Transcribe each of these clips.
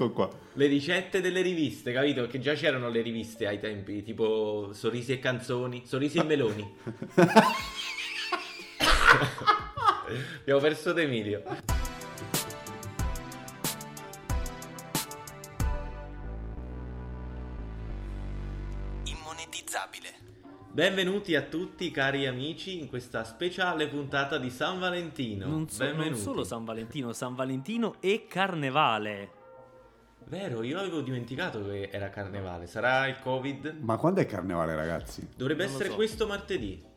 ecco qua. Le ricette delle riviste, capito? Che già c'erano le riviste ai tempi, tipo Sorrisi e canzoni, Sorrisi e meloni. Abbiamo perso D'Emilio. Immonetizzabile. Benvenuti a tutti cari amici in questa speciale puntata di San Valentino. Non, so- non solo San Valentino, San Valentino e Carnevale. Vero, io avevo dimenticato che era carnevale. Sarà il Covid? Ma quando è carnevale, ragazzi? Dovrebbe Non lo essere so. questo martedì.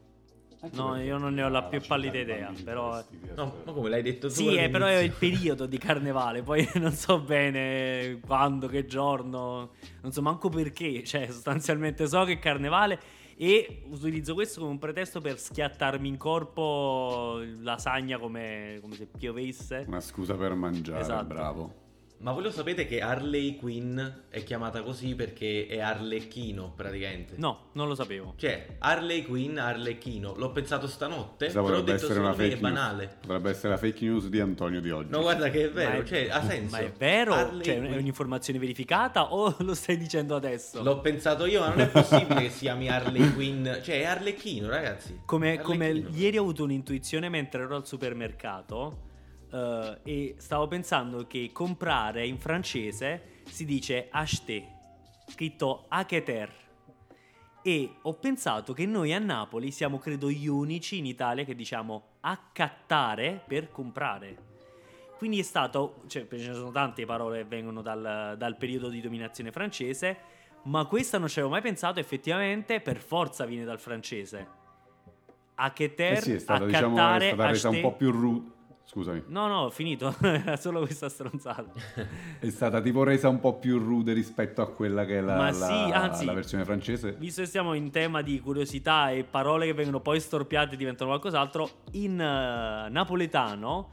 No, io non ne ho la più pallida idea, però... No, ma come l'hai detto tu? Sì, eh, però è il all'inizio? periodo di carnevale, poi non so bene quando, che giorno, non so manco perché, cioè sostanzialmente so che è carnevale e utilizzo questo come un pretesto per schiattarmi in corpo lasagna come, come se piovesse. Una scusa per mangiare, Esatto. bravo. Ma voi lo sapete che Harley Quinn è chiamata così perché è Arlecchino praticamente? No, non lo sapevo. Cioè, Harley Quinn, Arlecchino. L'ho pensato stanotte, Questa però ho detto essere una fake è news. banale. Potrebbe essere la fake news di Antonio di oggi. No, guarda che è vero, è- cioè, ha senso. Ma è vero? Harley Cioè, è Quinn. un'informazione verificata o lo stai dicendo adesso? L'ho pensato io, ma non è possibile che si chiami Harley Quinn. Cioè, è Arlecchino, ragazzi. Come, come Arlecchino. ieri ho avuto un'intuizione mentre ero al supermercato eh, e stavo pensando che comprare in francese si dice acheter, scritto acheter. E ho pensato che noi a Napoli siamo credo gli unici in Italia che diciamo accattare per comprare. Quindi è stato, cioè ce ne sono tante parole che vengono dal, dal periodo di dominazione francese, ma questa non ci avevo mai pensato, effettivamente per forza viene dal francese. Accheter, Eh sì, è accattare, diciamo, è stata resa un po' più rude. Scusami. No, no, ho finito, era solo questa stronzata. È stata tipo resa un po' più rude rispetto a quella che è la, Ma la- sì, anzi- la versione francese. Visto che stiamo in tema di curiosità e parole che vengono poi storpiate e diventano qualcos'altro, in eh, napoletano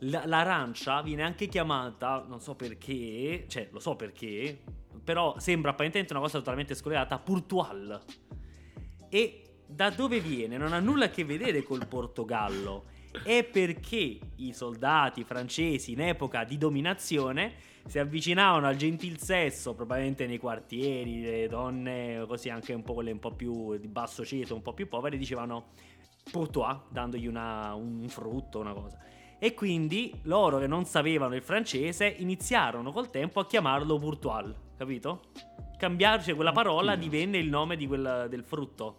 la- l'arancia viene anche chiamata, non so perché, cioè lo so perché, però sembra apparentemente una cosa totalmente scollegata, Portual. E da dove viene? Non ha nulla a che vedere col Portogallo. È perché i soldati francesi in epoca di dominazione si avvicinavano al gentil sesso, probabilmente nei quartieri, le donne, così anche un po' quelle un po' più di basso ceto, un po' più povere, dicevano pour toi, dandogli una- un frutto, una cosa. E quindi loro che non sapevano il francese iniziarono col tempo a chiamarlo Bourtois, capito? Cambiare, cioè quella parola Oddio. divenne il nome di quel- del frutto.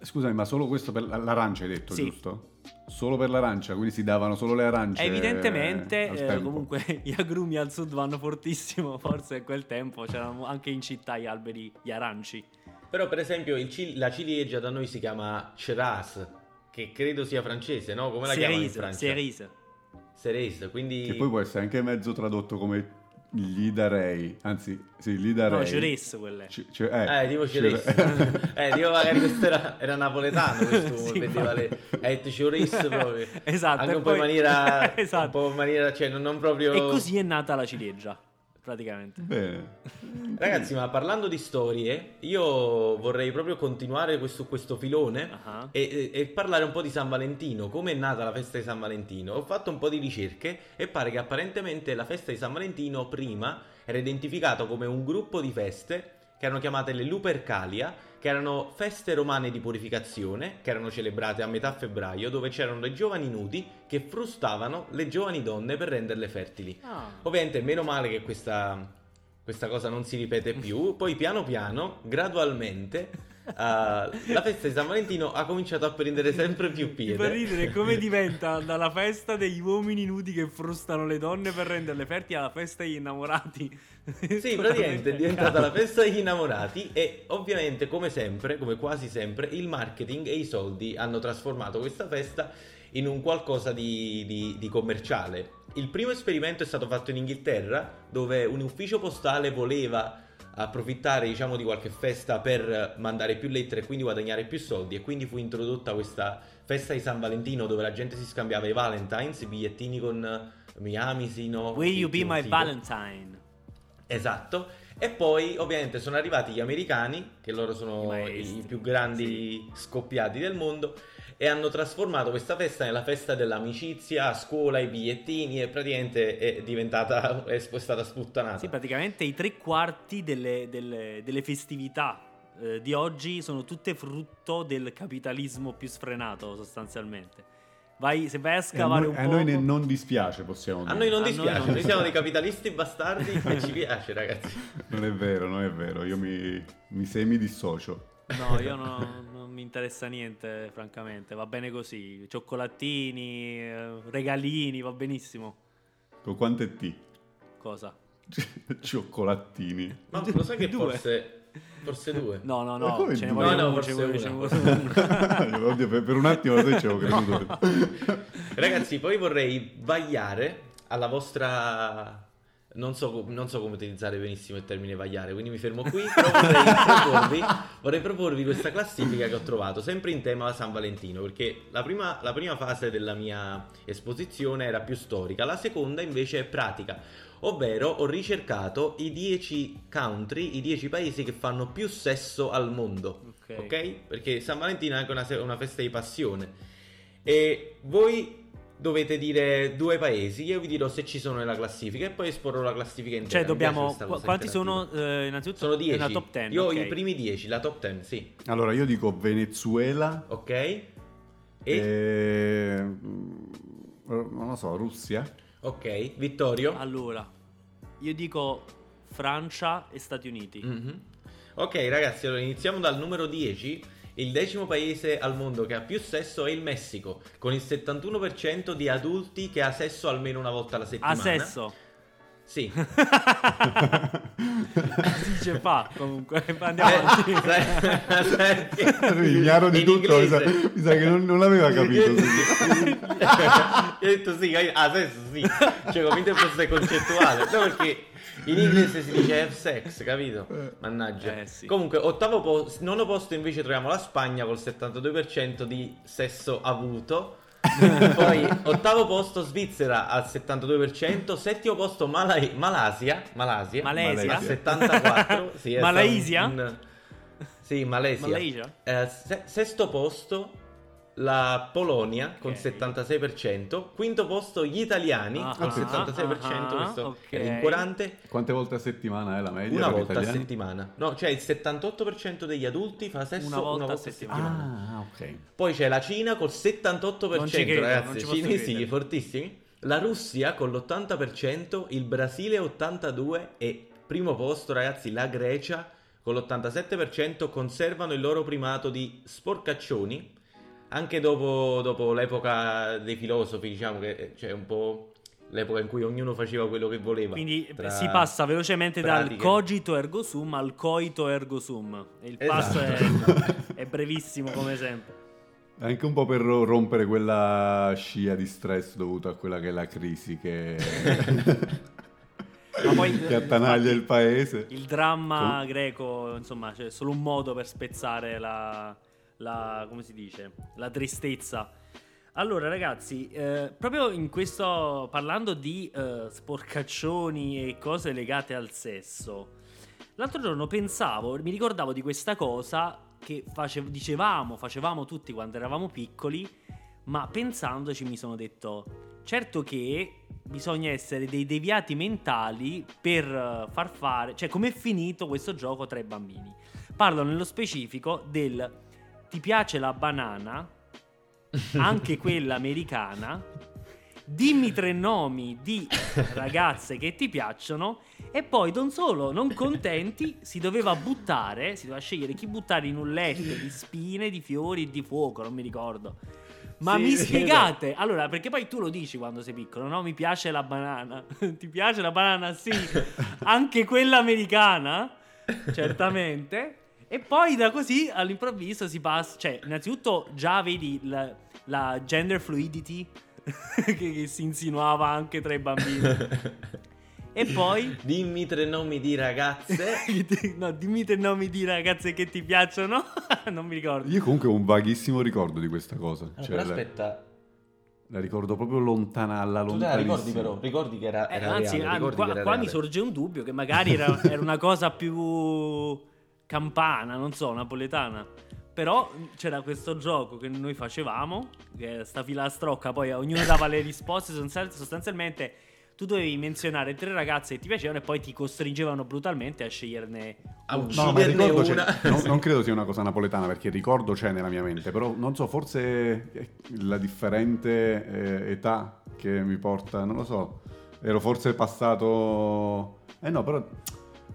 Scusami, ma solo questo per l'arancia hai detto, Sì. giusto? Solo per l'arancia, quindi si davano solo le arance. Evidentemente, eh, comunque, gli agrumi al sud vanno fortissimo. Forse a quel tempo c'erano anche in città gli alberi, gli aranci. Però, per esempio, il cil- la ciliegia da noi si chiama Cheras, che credo sia francese, no? Come la chiamano in Cerise, Francia? cerise. Cerise, quindi... Che poi può essere anche mezzo tradotto come gli darei. Anzi, sì, gli darei. No, cerise quelle. C- cioè, eh, Eh, tipo cere- Cerise. eh, tipo magari questo era, era napoletano, questo Sì, vedeva infatti. le... Eh, Cerise proprio. Esatto, Anche un po' in maniera... Esatto. Un po' in maniera... Cioè, non, non proprio... E così è nata la ciliegia, praticamente. Bene. Ragazzi, ma parlando di storie, io vorrei proprio continuare questo, questo filone Ah. e, e- e parlare un po' di San Valentino. Come è nata la festa di San Valentino? Ho fatto un po' di ricerche e pare che apparentemente la festa di San Valentino prima era identificato come un gruppo di feste che erano chiamate le Lupercalia, che erano feste romane di purificazione, che erano celebrate a metà febbraio, dove c'erano dei giovani nudi che frustavano le giovani donne per renderle fertili. Ah. Ovviamente, meno male che questa, questa cosa non si ripete più. Poi, piano piano, gradualmente, eh, la festa di San Valentino ha cominciato a prendere sempre più piede. ridere come diventa dalla festa degli uomini nudi che frustano le donne per renderle fertili alla festa degli innamorati. Sì, praticamente è diventata la festa degli innamorati e ovviamente, come sempre, come quasi sempre, il marketing e i soldi hanno trasformato questa festa in un qualcosa di, di- di commerciale. Il primo esperimento è stato fatto in Inghilterra, dove un ufficio postale voleva approfittare, diciamo, di qualche festa per mandare più lettere e quindi guadagnare più soldi e quindi fu introdotta questa festa di San Valentino dove la gente si scambiava i Valentines, i bigliettini con eh, mi ami, sì, no. Will sì, you sì, be my sì. Valentine? Esatto. E poi ovviamente sono arrivati gli americani, che loro I sono maestri. i più grandi scoppiati del mondo, e hanno trasformato questa festa nella festa dell'amicizia a scuola, i bigliettini, e praticamente è diventata, è stata sputtanata. Sì, praticamente i tre quarti delle, delle- delle festività eh, di oggi sono tutte frutto del capitalismo più sfrenato, sostanzialmente. Vai, se vai a E a scavare noi, un a po'. noi ne- non dispiace, possiamo dire. A noi non A noi dispiace, non noi, siamo dei capitalisti bastardi e ci piace, ragazzi. Non è vero, non è vero. Io mi, mi semi dissocio. No, io no- non mi interessa niente, francamente. Va bene così. Cioccolatini, eh, regalini, va benissimo. Con quante T? Cosa? Cioccolatini. Ma lo sai che Due. forse, forse due? No, no, no, ce ne due? vogliono No, no, uno, uno. Oddio, per, per un attimo lo avevo creduto. Ragazzi, poi vorrei vagliare alla vostra... Non so, non so come utilizzare benissimo il termine vagliare, quindi mi fermo qui, vorrei proporvi, vorrei proporvi questa classifica che ho trovato, sempre in tema San Valentino, perché la prima, la prima fase della mia esposizione era più storica, la seconda invece è pratica, ovvero ho ricercato i 10 country, i 10 paesi che fanno più sesso al mondo. Ok. ok? Perché San Valentino è anche una, una festa di passione. E voi dovete dire due paesi, io vi dirò se ci sono nella classifica e poi esporrò la classifica intera. Cioè, dobbiamo. qu- quanti sono? eh, innanzitutto, Sono 10. Nella top 10. Io ho ok. i primi 10, la top 10, sì. Allora, io dico Venezuela Ok? E... e... mm, Non lo so, Russia. Ok, Vittorio? Allora, io dico Francia e Stati Uniti. Mhm. Ok, ragazzi, allora iniziamo dal numero 10. Il decimo paese al mondo che ha più sesso è il Messico, con il 71% di adulti che ha sesso almeno una volta alla settimana. sesso. Sì. si dice fa comunque. Andiamo avanti. Eh, che- Ignaro di in tutto, mi sa, mi sa che non, non l'aveva capito. Io ho detto sì, ah, adesso sì. Cioè, convinto fosse concettuale. No, perché in inglese si dice have sex, capito? Mannaggia. Eh, sì. Comunque, ottavo posto, nono posto invece troviamo la Spagna col 72% di sesso avuto. Poi ottavo posto Svizzera al 72%, settimo posto Malai- Malasia, Malasia, Malesia? al 74%, sì, Malaysia? un- Sì, Malesia. Malaysia? Eh, se- sesto posto la Polonia con Ok. 76%, quinto posto gli italiani Ah, con 76%, ah, questo ok. è rincuorante, Quante volte a settimana è la media? una volta a italiani? settimana. No, cioè il 78% degli adulti fa sesso Una volta a settimana. Ah, ok. Poi c'è la Cina col 78%, Non ci credo, non ragazzi, cinesi credere. fortissimi. La Russia con l'80%, il Brasile 82% e primo posto, ragazzi, la Grecia con l'87% conservano il loro primato di sporcaccioni. Anche dopo, dopo l'epoca dei filosofi, diciamo che eh, c'è un po' l'epoca in cui ognuno faceva quello che voleva. Quindi tra- si passa velocemente dal pratiche. cogito ergo sum al coito ergo sum. E il passo Esatto. è, è brevissimo come sempre. Anche un po' per ro- rompere quella scia di stress dovuta a quella che è la crisi che, Ma poi, che attanaglia il paese. Il dramma greco, insomma, c'è solo un modo per spezzare la, la- come si dice, la tristezza. Allora, ragazzi, eh, proprio in questo, parlando di eh, sporcaccioni e cose legate al sesso, l'altro giorno pensavo, mi ricordavo di questa cosa che face- dicevamo, facevamo tutti quando eravamo piccoli, ma pensandoci mi sono detto, certo che bisogna essere dei deviati mentali per eh, far fare, cioè com'è finito questo gioco tra i bambini. Parlo nello specifico del ti piace la banana, anche quella americana, dimmi tre nomi di ragazze che ti piacciono e poi non solo, non contenti, si doveva buttare, si doveva scegliere chi buttare in un letto di spine, di fiori e di fuoco, non mi ricordo. Ma Sì, mi spiegate? Allora, perché poi tu lo dici quando sei piccolo, no? Mi piace la banana. Ti piace la banana? Sì. Anche quella americana? Certamente. E poi da così all'improvviso si passa, cioè, innanzitutto già vedi la, la gender fluidity che, che si insinuava anche tra i bambini. E poi Dimmi tre nomi di ragazze. no, dimmi tre nomi di ragazze che ti piacciono. non mi ricordo. Io comunque ho un vaghissimo ricordo di questa cosa. Ah, Cioè, però aspetta, La ricordo proprio lontana, alla Tu te la ricordi però? Ricordi che era, Eh, era anzi, reale, ah, qua, qua mi sorge un dubbio che magari era, era una cosa più campana, non so, napoletana. Però c'era questo gioco che noi facevamo, che sta filastrocca, poi ognuno dava le risposte, sostanzial- sostanzialmente tu dovevi menzionare tre ragazze che ti piacevano e poi ti costringevano brutalmente a sceglierne A. No, ucciderne ricordo c'è- una. non, non credo sia una cosa napoletana perché il ricordo c'è nella mia mente, però non so, forse la differente eh, età che mi porta, non lo so, ero forse passato... Eh no, però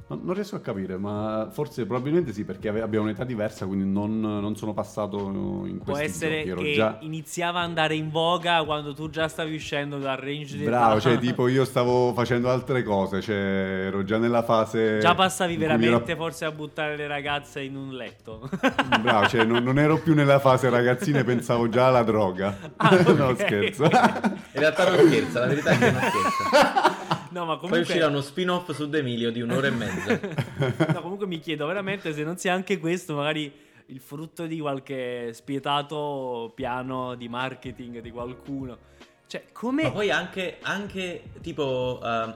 non, non riesco a capire, ma forse probabilmente sì perché ave- abbiamo un'età diversa, quindi non, non sono passato in Può questi essere giochi, che già... iniziava a andare in voga quando tu già stavi uscendo dal range di Bravo, cioè tipo io stavo facendo altre cose, cioè ero già nella fase... Già passavi veramente ero- forse a buttare le ragazze in un letto. Bravo, cioè non, non ero più nella fase ragazzine, pensavo già alla droga. Ah, ok. no, scherzo. In realtà non scherza, la verità è che non scherza. No, ma Poi comunque, uscirà uno spin-off su D'Emilio di un'ora e mezza. no, comunque mi chiedo veramente se non sia anche questo magari il frutto di qualche spietato piano di marketing di qualcuno. Cioè, come... Ma poi anche, anche tipo, eh,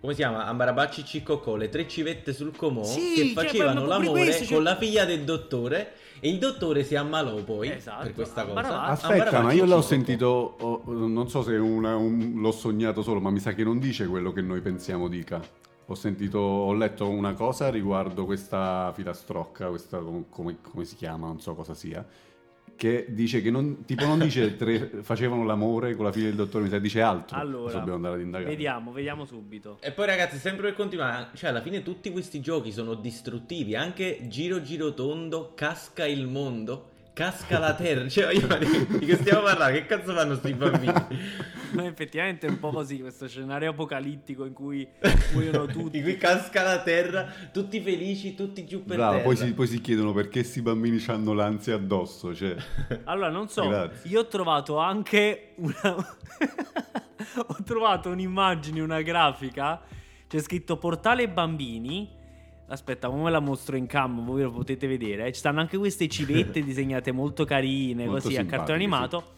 come si chiama? Ambarabacci Ciccocco, le tre civette sul comò Sì, che cioè, facevano pure l'amore questo, cioè- con la figlia del dottore e il dottore si ammalò poi Esatto, per questa cosa. Ambarabacci. Aspetta, ma io l'ho sentito, oh, non so se una- un- l'ho sognato solo, ma mi sa che non dice quello che noi pensiamo dica. Ho sentito, ho letto una cosa riguardo questa filastrocca, questa com- come, come si chiama, non so cosa sia, che dice che non, tipo non dice tre, facevano l'amore con la figlia del dottore, mi sa dice altro. Allora, dobbiamo andare ad indagare. vediamo, vediamo subito. E poi ragazzi, sempre per continuare, cioè alla fine tutti questi giochi sono distruttivi, anche giro giro tondo, casca il mondo, casca la terra, cioè io di, di che stiamo parlando? Che cazzo fanno sti bambini? Ma effettivamente è un po' così questo scenario apocalittico in cui muoiono tutti. cui casca la terra, tutti felici, tutti giù per Bravo, terra. poi si, poi si chiedono perché questi bambini hanno l'ansia addosso, cioè... Allora, non so, Grazie. io ho trovato anche una... ho trovato un'immagine, una grafica, c'è scritto portale bambini. Aspetta, ora me la mostro in cam, voi lo potete vedere. Ci stanno anche queste civette disegnate molto carine, Molto così a cartone animato.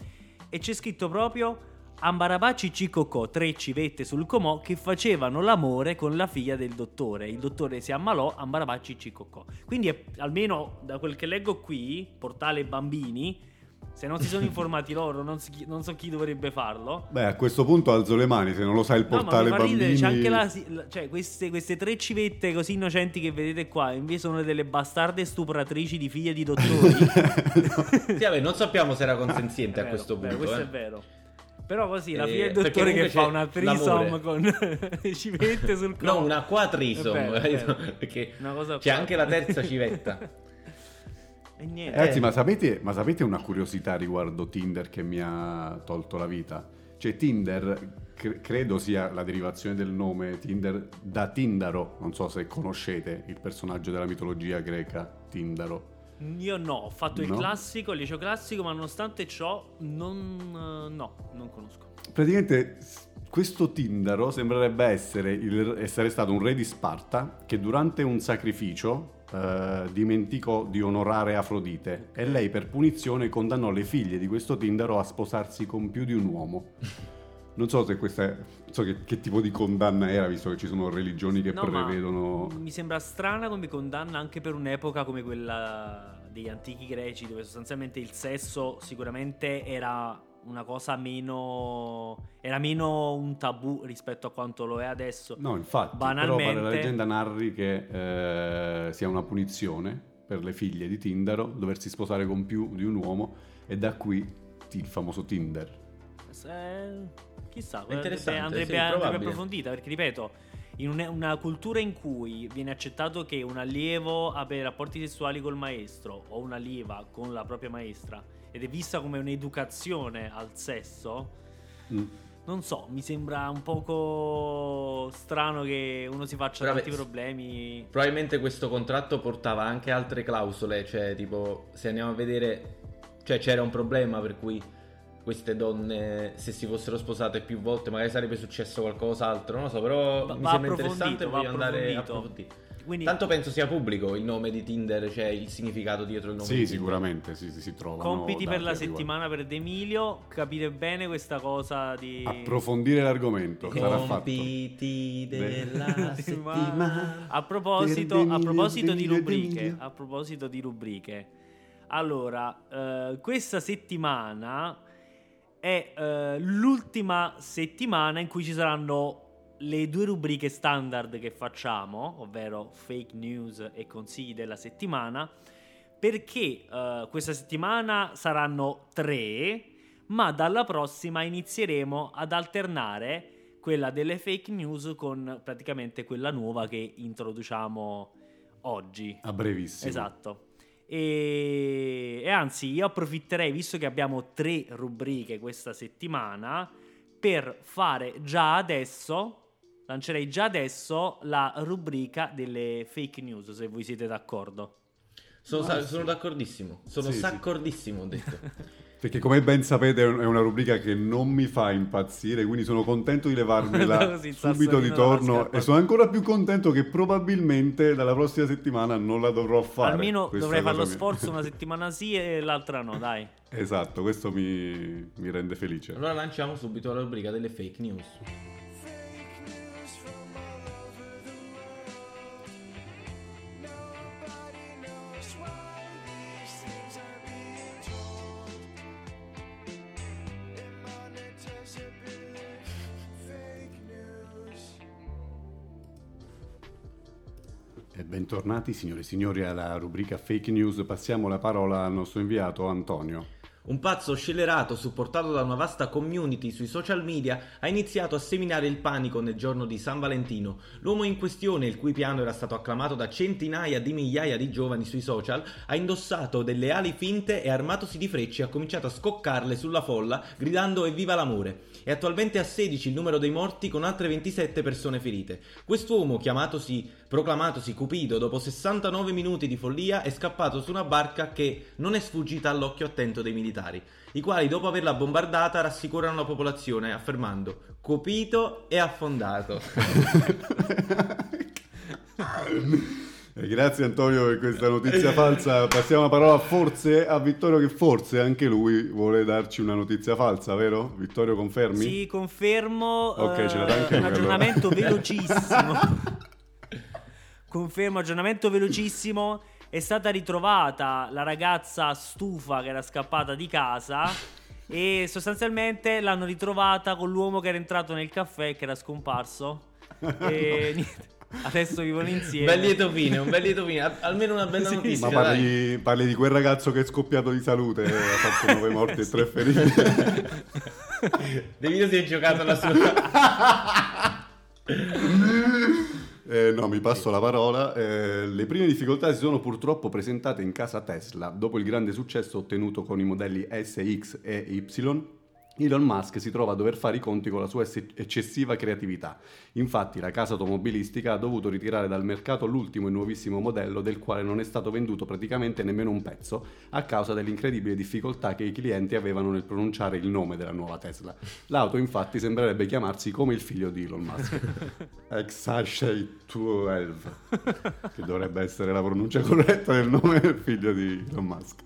E c'è scritto proprio Ambarabaci Cicocò, tre civette sul comò che facevano l'amore con la figlia del dottore. Il dottore si ammalò, Ambarabaci Cicocò. Quindi è- almeno da quel che leggo qui, portale bambini, se non si sono informati loro, non, si- non so chi dovrebbe farlo. Beh, a questo punto alzo le mani, se non lo sai il No, ma portale mi fa ridere, bambini... c'è anche la, cioè, queste, queste tre civette così innocenti che vedete qua, invece sono delle bastarde stupratrici di figlie di dottori. Sì, vabbè, non sappiamo se era consenziente È a vero, questo vero, punto. questo eh. è vero. Però così, la Eh, figlia del perché dottore che fa una l'amore. con le civette sul collo. No, una quatrisom, È capito? vero. Perché Una cosa c'è qua. anche la terza civetta. E niente. Ragazzi, Eh. ma, sapete, ma sapete una curiosità riguardo Tinder che mi ha tolto la vita? Cioè, Tinder cre- credo sia la derivazione del nome Tinder da Tindaro. Non so se conoscete il personaggio della mitologia greca, Tindaro. Io no, ho fatto il No? classico, il liceo classico, ma nonostante ciò, non. eh, no, non conosco. Praticamente questo Tindaro sembrerebbe essere, il- essere stato un re di Sparta che durante un sacrificio eh, dimenticò di onorare Afrodite e lei per punizione condannò le figlie di questo Tindaro a sposarsi con più di un uomo. Non so se questa è, so che, che tipo di condanna era, visto che ci sono religioni che No, prevedono... Mi sembra strana come condanna anche per un'epoca come quella degli antichi greci, dove sostanzialmente il sesso sicuramente era una cosa meno. era meno un tabù rispetto a quanto lo è adesso. No, infatti, Banalmente- però la leggenda narri che eh, sia una punizione per le figlie di Tindaro doversi sposare con più di un uomo e da qui il famoso Tinder. Eh, chissà, interessante, andrebbe, sì, andrebbe probabile. approfondita perché ripeto. In un- una cultura in cui viene accettato che un allievo abbia rapporti sessuali col maestro o un'allieva con la propria maestra ed è vista come un'educazione al sesso, Mm. non so, mi sembra un poco strano che uno si faccia Però, tanti beh, problemi. Probabilmente questo contratto portava anche altre clausole, cioè tipo se andiamo a vedere, cioè c'era un problema per cui queste donne se si fossero sposate più volte magari sarebbe successo qualcos'altro, non lo so, però Va- mi va sembra interessante e voglio andare a approfondire. Quindi Tanto penso sia pubblico il nome di Tinder, cioè il significato dietro il nome di Sì, sicuramente si, si trovano. compiti per la riguardo. settimana per D'Emilio, capite bene questa cosa di... Approfondire l'argomento. Sarà fatto. Compiti della settimana. A proposito, Per a proposito di rubriche, D'Emilio. a proposito di rubriche, allora, eh, questa settimana è eh, l'ultima settimana in cui ci saranno le due rubriche standard che facciamo, ovvero fake news e consigli della settimana, perché eh, questa settimana saranno tre, ma dalla prossima inizieremo ad alternare quella delle fake news con praticamente quella nuova che introduciamo oggi. A brevissimo. Esatto. E, e anzi, io approfitterei, visto che abbiamo tre rubriche questa settimana, per fare già adesso, lancerei già adesso la rubrica delle fake news, se voi siete d'accordo. Sono, Ah, sa- sì. sono d'accordissimo. Sono Sì, sì. saccordissimo, ho detto. Perché come ben sapete è un- è una rubrica che non mi fa impazzire, quindi sono contento di levarmela il subito di torno e sono ancora più contento che probabilmente dalla prossima settimana non la dovrò fare. Almeno dovrei fare lo mia. sforzo una settimana sì e l'altra no, dai. Esatto, questo mi, mi rende felice. Allora lanciamo subito la rubrica delle fake news. Bentornati signore e signori alla rubrica Fake News. Passiamo la parola al nostro inviato Antonio. Un pazzo scellerato, supportato da una vasta community sui social media, ha iniziato a seminare il panico nel giorno di San Valentino. L'uomo in questione, il cui piano era stato acclamato da centinaia di migliaia di giovani sui social, ha indossato delle ali finte e armatosi di frecce ha cominciato a scoccarle sulla folla, gridando evviva l'amore. È attualmente a 16 il numero dei morti con altre 27 persone ferite. Quest'uomo, chiamatosi, proclamatosi Cupido, dopo 69 minuti di follia è scappato su una barca che non è sfuggita all'occhio attento dei militari, i quali dopo averla bombardata rassicurano la popolazione affermando Cupido è affondato. E grazie Antonio per questa notizia falsa. Passiamo la parola forse a Vittorio che forse anche lui vuole darci una notizia falsa, vero? Vittorio confermi? Sì, confermo. Ok, ce dai eh, anche un aggiornamento allora. velocissimo. confermo, aggiornamento velocissimo. È stata ritrovata la ragazza stufa che era scappata di casa. E sostanzialmente l'hanno ritrovata con l'uomo che era entrato nel caffè e che era scomparso. E niente, adesso vivono insieme. bel lieto fine, un bel lieto fine, al- almeno una bella Sì, notizia. Ma dai. parli, parli di quel ragazzo che è scoppiato di salute e ha fatto 9 morti e 3 feriti. De Vito si è giocato la sua... Eh, no, mi passo la parola. Eh, le prime difficoltà si sono purtroppo presentate in casa Tesla. Dopo il grande successo ottenuto con i modelli S, X e Y, Elon Musk si trova a dover fare i conti con la sua ess- eccessiva creatività. Infatti, la casa automobilistica ha dovuto ritirare dal mercato l'ultimo e nuovissimo modello del quale non è stato venduto praticamente nemmeno un pezzo a causa dell'incredibile difficoltà che i clienti avevano nel pronunciare il nome della nuova Tesla. L'auto, infatti, sembrerebbe chiamarsi come il figlio di Elon Musk. Exashay 12, che dovrebbe essere la pronuncia corretta del nome del figlio di Elon Musk.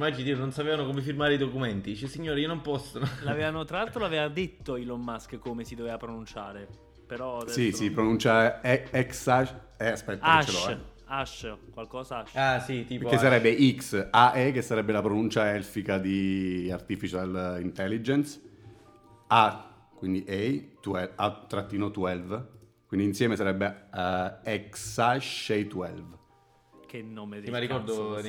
Immagini, non sapevano come firmare i documenti. Dice, signore, io non posso. L'avevano, tra l'altro l'aveva detto Elon Musk come si doveva pronunciare. Però Sì, non- si pronuncia e- Exash... Eh, aspetta, Ash, l'ho, eh. Ash, qualcosa Ash. Ah, sì, tipo... Che sarebbe X, AE, che sarebbe la pronuncia elfica di Artificial Intelligence, A, quindi A, 12, A-12, quindi insieme sarebbe uh, Exashay 12. Che nome del Sì, ma ricordo cazzo,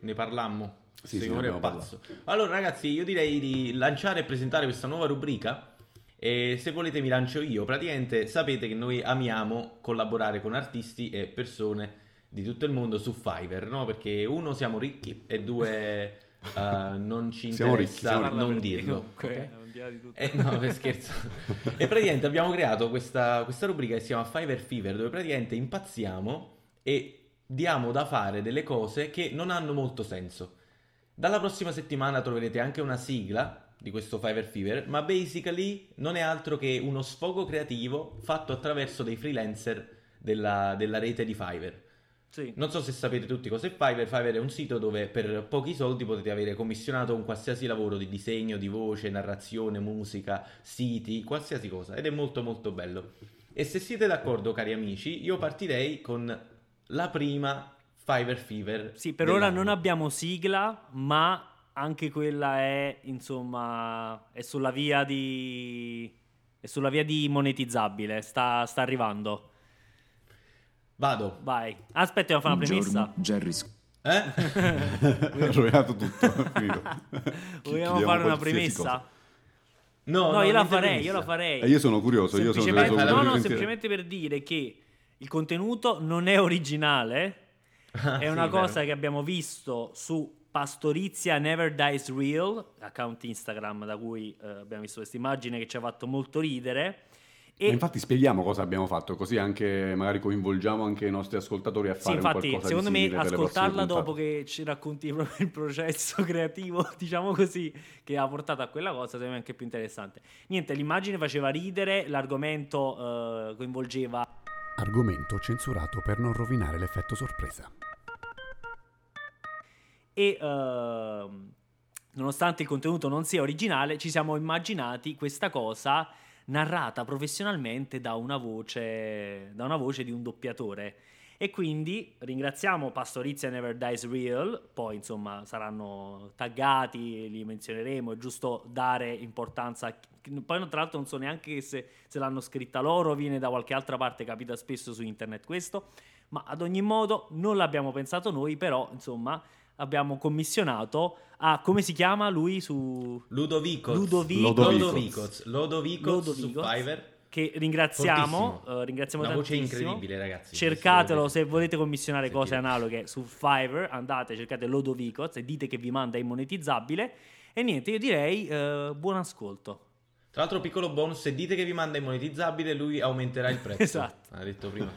ne, parlammo. Sì, sì, Signore ne è pazzo. Allora, ragazzi, io direi di lanciare e presentare questa nuova rubrica. E se volete, mi lancio io. Praticamente sapete che noi amiamo collaborare con artisti e persone di tutto il mondo su Fiverr, no? Perché uno siamo ricchi e due eh, non ci Siamo ricchi, interessa siamo Parla non dirlo. comunque, ok? al di là di tutto. Eh, no, per scherzo. e praticamente abbiamo creato questa, questa rubrica che si chiama Fiverr Fever, dove praticamente impazziamo e diamo da fare delle cose che non hanno molto senso. Dalla prossima settimana troverete anche una sigla di questo Fiverr Fever, ma basically non è altro che uno sfogo creativo fatto attraverso dei freelancer della, della rete di Fiverr. Sì. Non so se sapete tutti cos'è Fiverr. Fiverr è un sito dove per pochi soldi potete avere commissionato un qualsiasi lavoro di disegno, di voce, narrazione, musica, siti, qualsiasi cosa. Ed è molto molto bello. E se siete d'accordo, cari amici, io partirei con la prima Fiverr Fever. Sì, per ora non abbiamo sigla, ma anche quella è, insomma, è sulla via di... è sulla via di monetizzabile, sta, sta arrivando. Vado. Vai. Aspetta, devo fare Un una premessa. Jerry Eh? Ho rovinato tutto. Vogliamo fare una premessa? cosa. No, No, io la farei, io la farei. E io sono curioso, io sono Vai, no, no, curioso semplicemente per dire che il contenuto non è originale, Ah, è sì, una vero. cosa che abbiamo visto su Pastorizia Never Dies Real, account Instagram da cui eh, abbiamo visto questa immagine che ci ha fatto molto ridere. E infatti spieghiamo cosa abbiamo fatto, così anche magari coinvolgiamo anche i nostri ascoltatori a sì, fare un infatti, qualcosa secondo me ascoltarla dopo che ci racconti proprio il processo creativo, diciamo così, che ha portato a quella cosa, secondo me è anche più interessante. Niente, l'immagine faceva ridere, l'argomento eh, coinvolgeva Argomento censurato per non rovinare l'effetto sorpresa. e ehm, nonostante il contenuto non sia originale, ci siamo immaginati questa cosa narrata professionalmente da una voce, da una voce di un doppiatore. E quindi ringraziamo Pastorizia Never Dies Real, poi insomma saranno taggati, li menzioneremo, è giusto dare importanza. Poi tra l'altro non so neanche se, se l'hanno scritta loro, viene da qualche altra parte, capita spesso su internet questo, ma ad ogni modo non l'abbiamo pensato noi, però insomma abbiamo commissionato a, come si chiama lui su... Ludovicos. Ludovico- Lodovicos. Lodovicos su. Fiverr. Che ringraziamo, eh, ringraziamo Una voce tantissimo. incredibile, ragazzi. Cercatelo se volete commissionare cose Sentite. analoghe su Fiverr, andate, cercate Lodovicoz e dite che vi manda immonetizzabile. E niente, io direi eh, buon ascolto. Tra l'altro, piccolo bonus: se dite che vi manda immonetizzabile, lui aumenterà il prezzo. Esatto. Ha detto prima.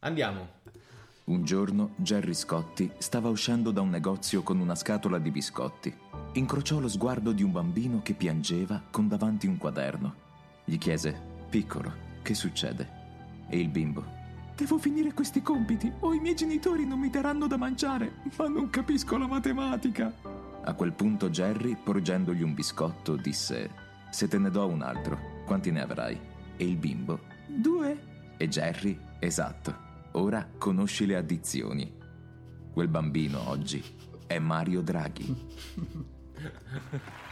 Andiamo. Un giorno Jerry Scotti stava uscendo da un negozio con una scatola di biscotti. Incrociò lo sguardo di un bambino che piangeva con davanti un quaderno. Gli chiese: Piccolo, che succede? E il bimbo: Devo finire questi compiti o i miei genitori non mi daranno da mangiare, ma non capisco la matematica. A quel punto Jerry, porgendogli un biscotto, disse: Se te ne do un altro, quanti ne avrai? E il bimbo: Due. E Jerry: Esatto. Ora conosci le addizioni. Quel bambino oggi è Mario Draghi.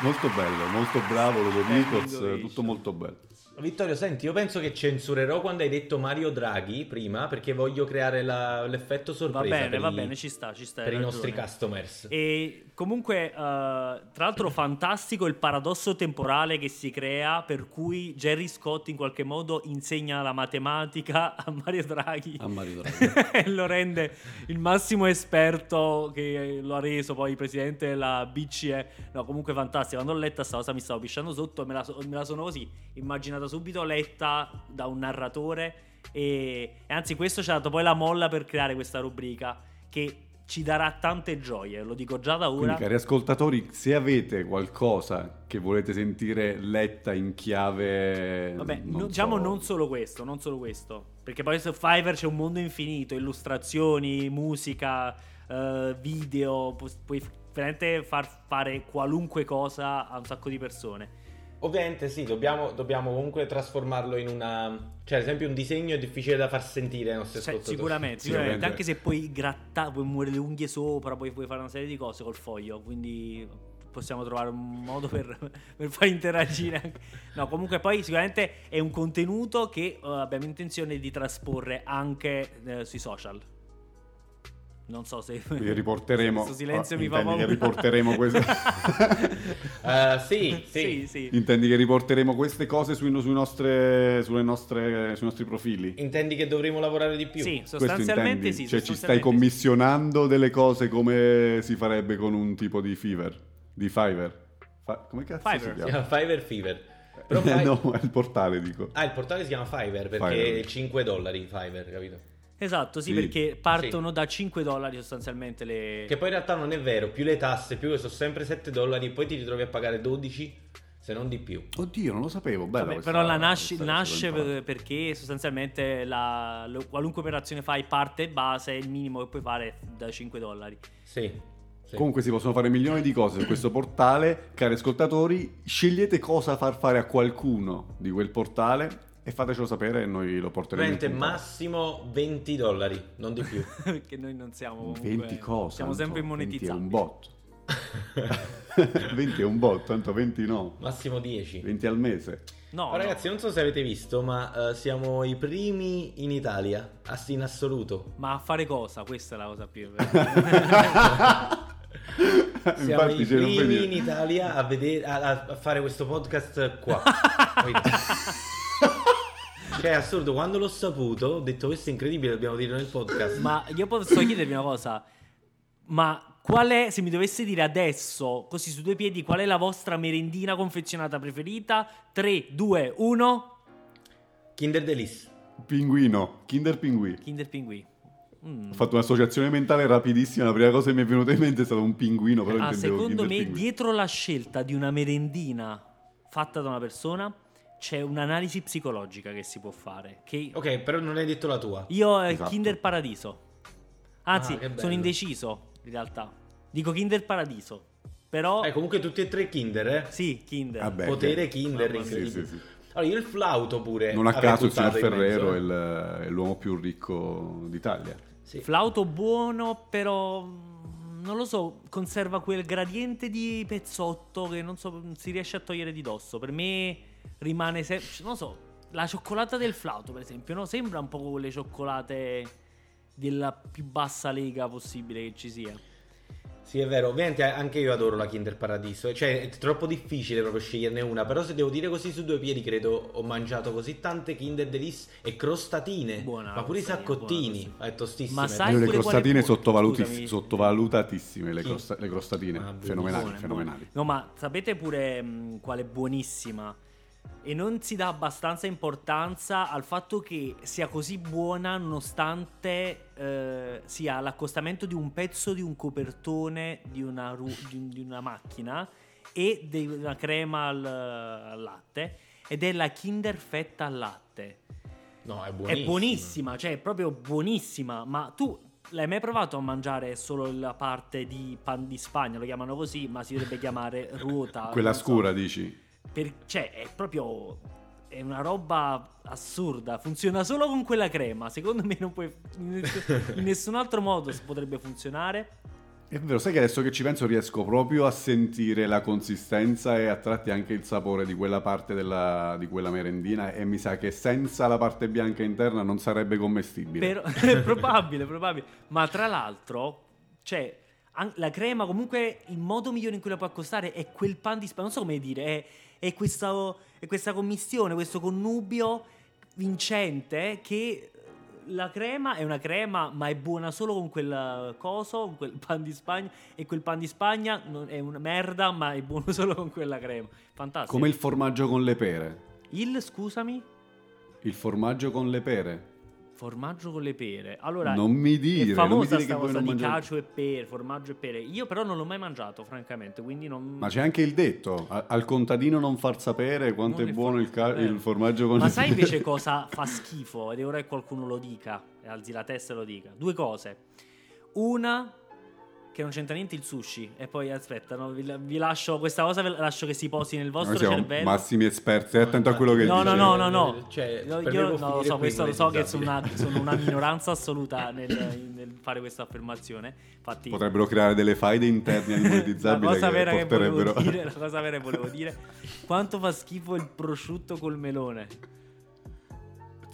Molto bello, molto bravo Ludovicos, Standing tutto molto bello. Vittorio, senti, io penso che censurerò quando hai detto Mario Draghi prima perché voglio creare la- l'effetto Va sorpresa. bene, per va i- bene, ci sta, ci sta. Per i nostri customers. E comunque, eh, tra l'altro, fantastico il paradosso temporale che si crea per cui Jerry Scott in qualche modo insegna la matematica a Mario Draghi A Mario Draghi. e lo rende il massimo esperto che lo ha reso poi presidente della BCE. No, comunque fantastico. Quando l'ho letta sta cosa mi stavo pisciando sotto e me la, so- me la sono così immaginata subito letta da un narratore e, e anzi questo ci ha dato poi la molla per creare questa rubrica che ci darà tante gioie, lo dico già da ora. Quindi, cari ascoltatori, se avete qualcosa che volete sentire letta in chiave. Vabbè, non no- diciamo so, non solo questo, non solo questo, perché poi su Fiverr c'è un mondo infinito, illustrazioni, musica, eh, video, pu- puoi veramente far fare qualunque cosa a un sacco di persone. Ovviamente sì, dobbiamo, dobbiamo comunque trasformarlo in una... Cioè, ad esempio, un disegno è difficile da far sentire ai nostri Cioè, ascoltatori. sicuramente, sicuramente, anche se puoi grattare, puoi muovere le unghie sopra, poi puoi fare una serie di cose col foglio, quindi possiamo trovare un modo per, per far interagire anche. No, comunque poi sicuramente è un contenuto che eh, abbiamo intenzione di trasporre anche eh, sui social. Non so se... Riporteremo. Questo silenzio Ah, mi fa intendi che paura. riporteremo queste. Eh, sì, sì. sì, sì. intendi che riporteremo queste cose sui, sui nostre, sulle nostre, sui nostri profili? Intendi che dovremo lavorare di più? Sì, sostanzialmente sì. Cioè, ci stai commissionando delle cose come si farebbe con un tipo di Fiverr? Di Fiverr? Fa- come cazzo Fiverr. si chiama? Fiverr Fever. Però no, è il portale, dico. Ah, il portale si chiama Fiverr perché Fiverr. 5 dollari Fiverr, capito? Esatto, sì, Sì. perché partono da 5 dollari sostanzialmente le... Che poi in realtà non è vero, più le tasse, più che sono sempre 7 dollari e poi ti ritrovi a pagare 12 se non di più. Oddio, non lo sapevo. Bella Vabbè, questa- però la nasce, nasce per- perché sostanzialmente la- lo- qualunque operazione fai parte base, il minimo che puoi fare è da 5 dollari. Sì. sì. Comunque si possono fare milioni di cose su questo portale. Cari ascoltatori, scegliete cosa far fare a qualcuno di quel portale e fatecelo sapere e noi lo porteremo in Veramente massimo 20 dollari, non di più. perché noi non siamo comunque, 20 cose. Siamo sempre Anto, 20 è immonetizzati. un botto. 20 è un botto, tanto 20 no. massimo 10. 20 al mese. No, no. ragazzi, non so se avete visto, ma eh, siamo i primi in Italia, ass- in assoluto. Ma a fare cosa? Questa è la cosa più... Siamo Infatti i primi in Italia a, vedere- a- a fare questo podcast qua. Cioè, è assurdo, quando l'ho saputo, ho detto questo è incredibile, dobbiamo dirlo nel podcast. Ma io posso chiedervi una cosa? Ma qual è, se mi dovesse dire adesso, così su due piedi, qual è la vostra merendina confezionata preferita? 3, 2, 1. Kinder Delice. Pinguino, Kinder Pinguì. Kinder Pinguì. Mm. Ho fatto un'associazione mentale rapidissima. La prima cosa che mi è venuta in mente è stato un pinguino. Però Ah, secondo Kinder me, Pinguì. dietro la scelta di una merendina fatta da una persona, c'è un'analisi psicologica che si può fare. Che Ok, però non hai detto la tua. io è Esatto. Kinder Paradiso. Anzi, Ah, sono indeciso in realtà. Dico Kinder Paradiso. Però Eh, comunque tutti e tre Kinder, eh? sì, Kinder. Vabbè, Potere che- Kinder, incredibile. Sì, sì, sì. Allora, io il flauto pure. Non a caso il signor Ferrero è, il- è l'uomo più ricco d'Italia. Sì. Flauto buono, però mm, non lo so, conserva quel gradiente di pezzotto che non so, non si riesce a togliere di dosso. Per me rimane sempre, non lo so, la cioccolata del flauto, per esempio, no? Sembra un po' quelle cioccolate della più bassa lega possibile che ci sia. Sì, è vero, ovviamente anche io adoro la Kinder Paradiso, eh, cioè è troppo difficile proprio sceglierne una, però se devo dire così su due piedi credo ho mangiato così tante Kinder Delice e crostatine, Buona ma pure i saccottini, buona è tostissime. Ma sai le pure crostatine quale- sottovaluti- sottovalutatissime, le, crosta- le crostatine. Ah, fenomenali, Buone, fenomenali. buone. No, ma sapete pure mh, quale è buonissima? E non si dà abbastanza importanza al fatto che sia così buona nonostante eh, sia l'accostamento di un pezzo di un copertone di una, ru- di un- di una macchina e di una crema al, al latte ed è la Kinder Fetta al latte. No, è È buonissima. buonissima, cioè è proprio buonissima. Ma tu l'hai mai provato a mangiare solo la parte di pan di Spagna? Lo chiamano così, ma si dovrebbe chiamare ruota. Quella non so. scura, dici? Per- cioè, è proprio. È una roba assurda. Funziona solo con quella crema. Secondo me, non puoi. In nessun, altro modo potrebbe funzionare. È vero, sai che adesso che ci penso riesco proprio a sentire la consistenza e a tratti anche il sapore di quella parte della- di quella merendina e mi sa che senza la parte bianca interna non sarebbe commestibile. Però, è probabile, probabile. Ma tra l'altro, cioè, an- la crema comunque il modo migliore in cui la puoi accostare è quel pan di spagna. Non so come dire, è, è questa, è questa commistione, questo connubio vincente che la crema è una crema, ma è buona solo con quel coso, con quel pan di Spagna. E quel pan di Spagna è una merda, ma è buono solo con quella crema. Fantastico. Come il formaggio con le pere. il scusami? Il formaggio con le pere. Formaggio con le pere. Allora, Non mi dire, è famosa dire sta che voi cosa di mangiate- cacio e pere, formaggio e pere. Io però non l'ho mai mangiato, francamente, quindi non... Ma c'è anche il detto, a- al contadino non far sapere quanto Non è buono il, ca- eh. il formaggio con Ma le sai pere. invece cosa fa schifo? Ed è ora che qualcuno lo dica, alzi la testa e lo dica. Due cose. Una, che non c'entra niente il sushi. E poi aspetta, no, vi, vi lascio questa cosa, ve la lascio che si posi nel vostro Noi siamo cervello. massimi esperti, stai attento a quello che No, dice. no, no, no, no. Cioè, Io, per me io no, lo so, questo lo so che sono una, sono una minoranza assoluta nel, nel fare questa affermazione. Infatti, Potrebbero creare delle faide interne la monetizzabili cosa che vera che volevo porterebbero... dire, la cosa vera che volevo dire, quanto fa schifo il prosciutto col melone.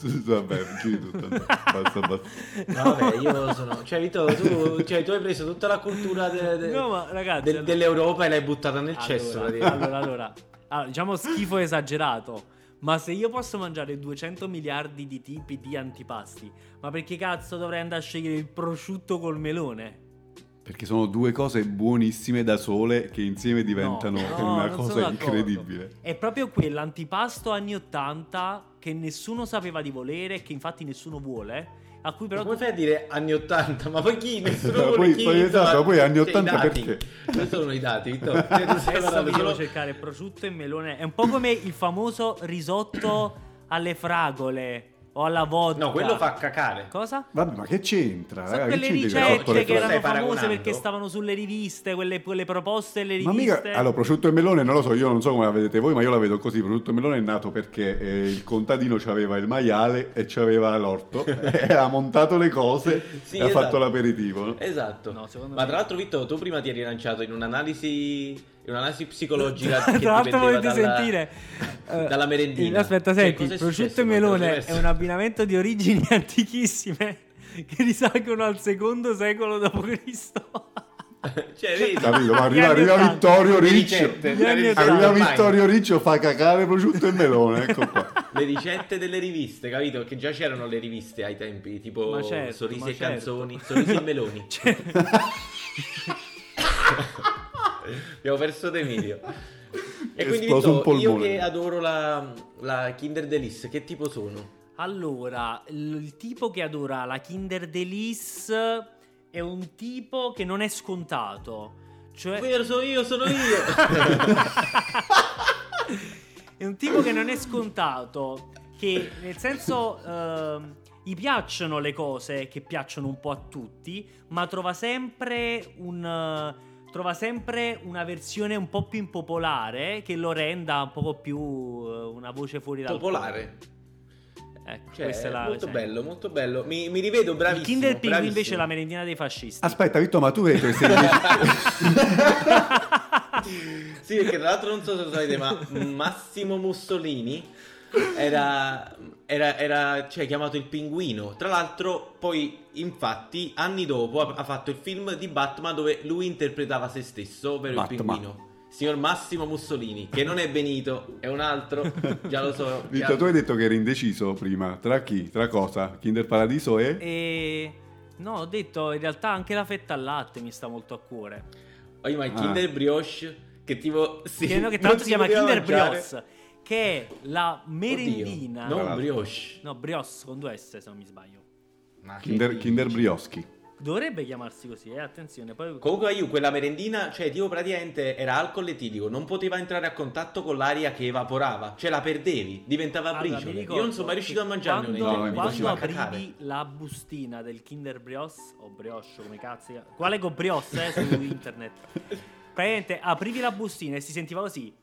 Vabbè, tutto. Basta, basta. No, vabbè, io sono. Cioè, Vito, tu, cioè, tu hai preso tutta la cultura de- de- No, ma ragazzi, del- allora- dell'Europa e l'hai buttata nel cesso. Allora, praticamente. allora, allora, allora, diciamo schifo esagerato. Ma se io posso mangiare 200 miliardi di tipi di antipasti, ma perché cazzo dovrei andare a scegliere il prosciutto col melone? Perché sono due cose buonissime da sole che insieme diventano No, no, una cosa incredibile. È proprio quell'antipasto anni 80 che nessuno sapeva di volere, che infatti nessuno vuole, a cui però Ma come tu- fai a dire anni 80? Ma poi chi? Nessuno No, vuole poi- chi? poi esatto, insomma, poi anni cioè, i 80 dati. perché? Questi sono i dati, Vittorio. Cioè, Adesso vi devo solo- cercare prosciutto e melone. È un po' come il famoso risotto alle fragole o alla vodka. No, quello fa cacare. Cosa? Vabbè, ma che c'entra? Sono? Che quelle c'entra il ricette che erano famose perché stavano sulle riviste, quelle, quelle proposte Ma riviste. mica, allora, prosciutto e melone, non lo so, io non so come la vedete voi, ma io la vedo così. Prosciutto e melone è nato perché eh, il contadino aveva il maiale e c'aveva l'orto, e ha montato le cose Sì, e ha esatto. fatto l'aperitivo. no? Esatto. No, Ma me- tra l'altro, Vittorio, tu prima ti eri lanciato in un'analisi, un'analisi psicologica che Tra l'altro volete dalla- sentire eh, dalla merendina. Aspetta, Cioè, senti, prosciutto e melone è un abbinamento di origini antichissime che risalgono al secondo secolo d.C. cioè, vedi? Capito? Ma arriva, arriva. Vittorio Riccio. Arriva. Vittorio Riccio, fa cacare prosciutto e melone. Ecco qua. Le ricette delle riviste, capito? Che già c'erano le riviste ai tempi, tipo Ma certo, Sorrisi e certo. canzoni, Sorrisi e meloni. Cioè, Abbiamo perso Emilio. E È quindi Vittorio, io che adoro la, la Kinder Delice, che tipo sono? allora, il il tipo che adora la Kinder Delice è un tipo che non è scontato. Cioè, Vero, sono io, sono io. è un tipo che non è scontato. Che nel senso ehm, gli piacciono le cose che piacciono un po' a tutti, ma trova sempre un. Trova sempre una versione un po' più impopolare che lo renda un po' più eh, una voce fuori dal Popolare. Ecco, Cioè, questa è la molto esempio. bello, molto bello. Mi, mi rivedo bravissimo. Il Kinder Ping bravissimo. invece è la merendina dei fascisti. Aspetta, Vitto, ma tu hai detto che sei Sì, perché tra l'altro non so se lo sapete, ma Massimo Mussolini era, era, era, cioè, chiamato il pinguino. Tra l'altro, poi, infatti, anni dopo ha, ha fatto il film di Batman dove lui interpretava se stesso, ovvero il Batman. pinguino. Signor Massimo Mussolini, che non è Benito, è un altro, già lo so. Vitto, già- tu hai detto che eri indeciso prima. Tra chi? Tra cosa? Kinder Paradiso e... E no, ho detto in realtà anche la fetta al latte mi sta molto a cuore. Oh, ma il Ah. Kinder Brioche, che tipo... Sì, che, no, che tra l'altro si chiama Kinder mangiare. Brioche, che è la merendina. Oddio, non No. brioche. No, Brioche con due S se non mi sbaglio. Ma Kinder? Kinder Brioschi. Dovrebbe chiamarsi così, eh, attenzione. Poi Comunque io quella merendina, cioè tipo praticamente era alcol etilico, non poteva entrare a contatto con l'aria che evaporava, cioè la perdevi, diventava Allora, mi briciole. ricordo Io non sono mai riuscito a mangiarne quando, una No, quando aprivi cacare. la bustina del Kinder Brioche o Brioche come cazzo quale con Brioche eh, su internet praticamente aprivi la bustina e si sentiva così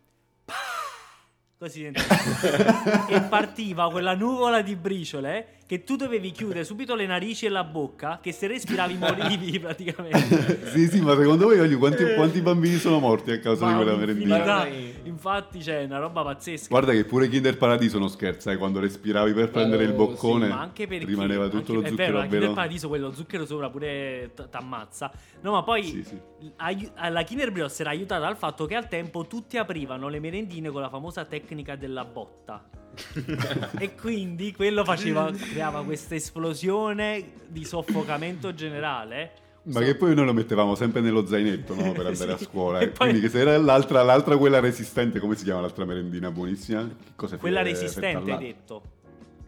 così e partiva quella nuvola di briciole che tu dovevi chiudere subito le narici e la bocca che se respiravi morivi praticamente sì, sì, ma secondo voi oggi quanti, quanti bambini sono morti a causa di Ma quella merendina? merendina? infatti c'è una roba pazzesca Guarda che pure Kinder Paradiso non scherza, eh, quando respiravi per prendere il Oh, boccone sì, ma anche perché rimaneva tutto anche- lo è zucchero vero, a anche nel velo. paradiso quello zucchero sopra pure t- t'ammazza no ma poi Sì, sì. ai- la Kinder Brioche era aiutata dal fatto che al tempo tutti aprivano le merendine con la famosa tecnica della botta e quindi quello faceva creava questa esplosione di soffocamento generale Ma che poi noi lo mettevamo sempre nello zainetto no, per andare a Sì. scuola. E eh. poi- Quindi che se era l'altra, l'altra quella resistente, come si chiama l'altra merendina buonissima? Che cosa quella resistente hai detto.